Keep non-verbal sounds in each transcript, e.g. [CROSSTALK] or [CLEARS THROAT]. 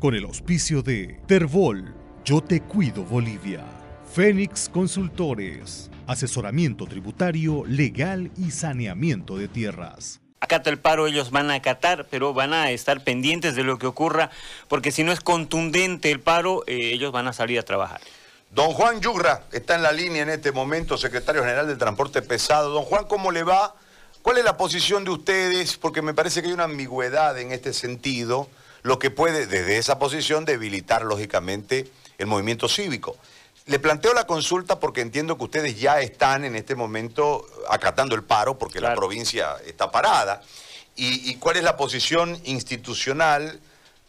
con el auspicio de Terbol, Yo Te Cuido Bolivia, Fénix Consultores, asesoramiento tributario, legal y saneamiento de tierras. Acata el paro, ellos van a acatar, pero van a estar pendientes de lo que ocurra, porque si no es contundente el paro, eh, ellos van a salir a trabajar. Don Juan Yugra está en la línea en este momento, secretario general del Transporte Pesado. Don Juan, ¿cómo le va? ¿Cuál es la posición de ustedes? Porque me parece que hay una ambigüedad en este sentido, lo que puede desde esa posición debilitar lógicamente el movimiento cívico. Le planteo la consulta porque entiendo que ustedes ya están en este momento acatando el paro porque la provincia está parada. Y, cuál es la posición institucional?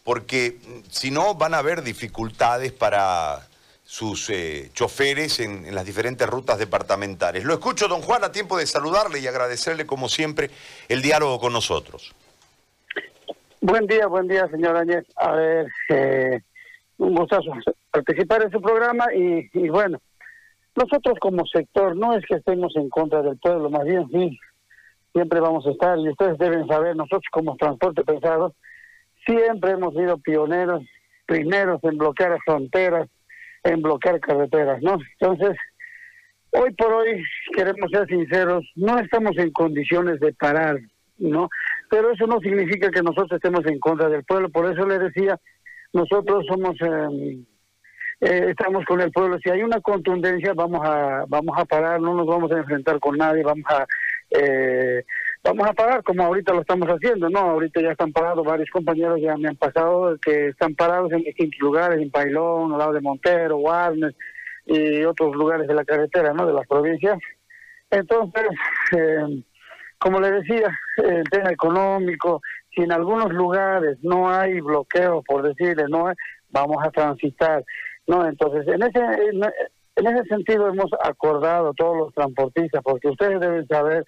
Porque mm, si no van a haber dificultades para sus eh, choferes en, las diferentes rutas departamentales. Lo escucho, don Juan, a tiempo de saludarle y agradecerle, como siempre, el diálogo con nosotros. Buen día, buen día, señor Áñez. A ver, eh, un gustazo participar en su programa y, bueno, nosotros como sector no es que estemos en contra del pueblo, más bien sí, siempre vamos a estar y ustedes deben saber, nosotros como transporte pesado, siempre hemos sido pioneros, primeros en bloquear fronteras, en bloquear carreteras, ¿no? Entonces, hoy por hoy, queremos ser sinceros, no estamos en condiciones de parar, ¿no? Pero eso no significa que nosotros estemos en contra del pueblo, por eso le decía, nosotros somos... Em, eh, estamos con el pueblo. Si hay una contundencia, vamos a vamos a parar, no nos vamos a enfrentar con nadie, vamos a eh, vamos a parar como ahorita lo estamos haciendo, ¿no? Ahorita ya están parados, varios compañeros ya me han pasado que están parados en distintos lugares, en Pailón, al lado de Montero, Warnes y otros lugares de la carretera, ¿no? De las provincias. Entonces, eh, como le decía, el tema económico, si en algunos lugares no hay bloqueo, por decirle, no vamos a transitar. No, entonces, en ese, en ese sentido hemos acordado todos los transportistas, porque ustedes deben saber,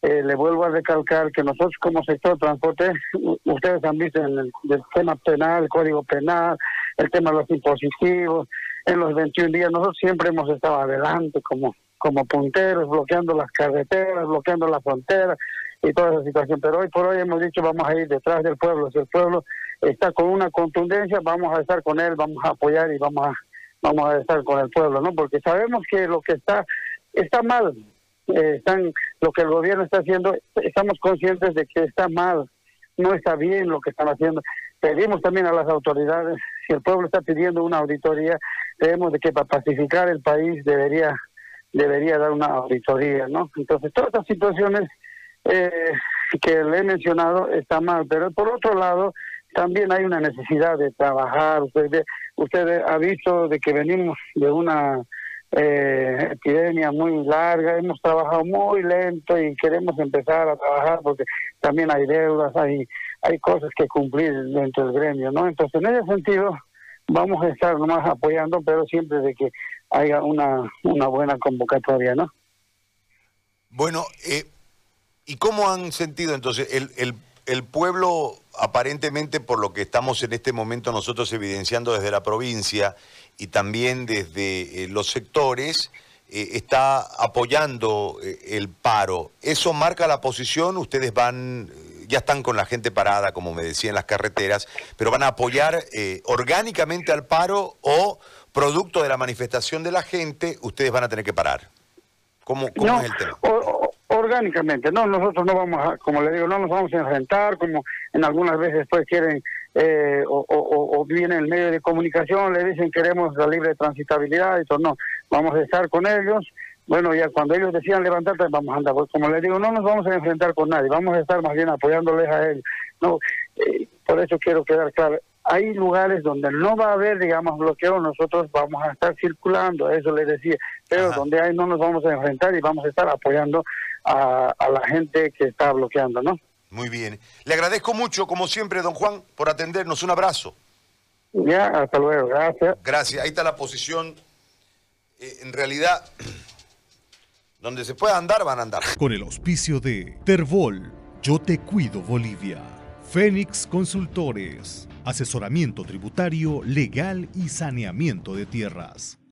eh, le vuelvo a recalcar que nosotros como sector de transporte, ustedes han visto en el, tema penal, el código penal, el tema de los impositivos, en los 21 días, nosotros siempre hemos estado adelante como, como punteros, bloqueando las carreteras, bloqueando la frontera y toda esa situación. Pero hoy por hoy hemos dicho vamos a ir detrás del pueblo, si el pueblo está con una contundencia, vamos a estar con él, vamos a apoyar y vamos a vamos a estar con el pueblo, ¿no? Porque sabemos que lo que está está mal, eh, están lo que el gobierno está haciendo, estamos conscientes de que está mal, no está bien lo que están haciendo. Pedimos también a las autoridades, si el pueblo está pidiendo una auditoría, creemos de que para pacificar el país debería debería dar una auditoría, ¿no? Entonces todas estas situaciones eh, que le he mencionado está mal, pero por otro lado también hay una necesidad de trabajar. Usted, usted ha visto de que venimos de una eh, epidemia muy larga, hemos trabajado muy lento y queremos empezar a trabajar porque también hay deudas, hay, hay cosas que cumplir dentro del gremio, ¿no? Entonces, en ese sentido, vamos a estar nomás apoyando, pero siempre de que haya una, una buena convocatoria, ¿no? Bueno, eh, ¿y cómo han sentido entonces el, el, el pueblo aparentemente por lo que estamos en este momento nosotros evidenciando desde la provincia y también desde eh, los sectores, eh, está apoyando eh, el paro. ¿Eso marca la posición? Ustedes van, ya están con la gente parada, como me decía, en las carreteras, pero van a apoyar orgánicamente al paro o producto de la manifestación de la gente, ustedes van a tener que parar. ¿Cómo, cómo es el tema? orgánicamente, no, nosotros no vamos a, como le digo, no nos vamos a enfrentar, como en algunas veces pues quieren, eh, o, o, o, viene el medio de comunicación, le dicen queremos la libre transitabilidad, y todo, no, vamos a estar con ellos, bueno, ya cuando ellos decían levantarse, vamos a andar, pues como les digo, no nos vamos a enfrentar con nadie, vamos a estar más bien apoyándoles a ellos, no, eh, por eso quiero quedar claro, hay lugares donde no va a haber, digamos, bloqueo, nosotros vamos a estar circulando, eso les decía, pero donde hay no nos vamos a enfrentar y vamos a estar apoyando a, la gente que está bloqueando, ¿no? Muy bien. Le agradezco mucho, como siempre, don Juan, por atendernos. Un abrazo. Ya, hasta luego. Gracias. Gracias. Ahí está la posición. Eh, en realidad, [CLEARS THROAT] donde se pueda andar, van a andar. Con el auspicio de Terbol, Yo Te Cuido Bolivia. Fénix Consultores. Asesoramiento tributario, legal y saneamiento de tierras.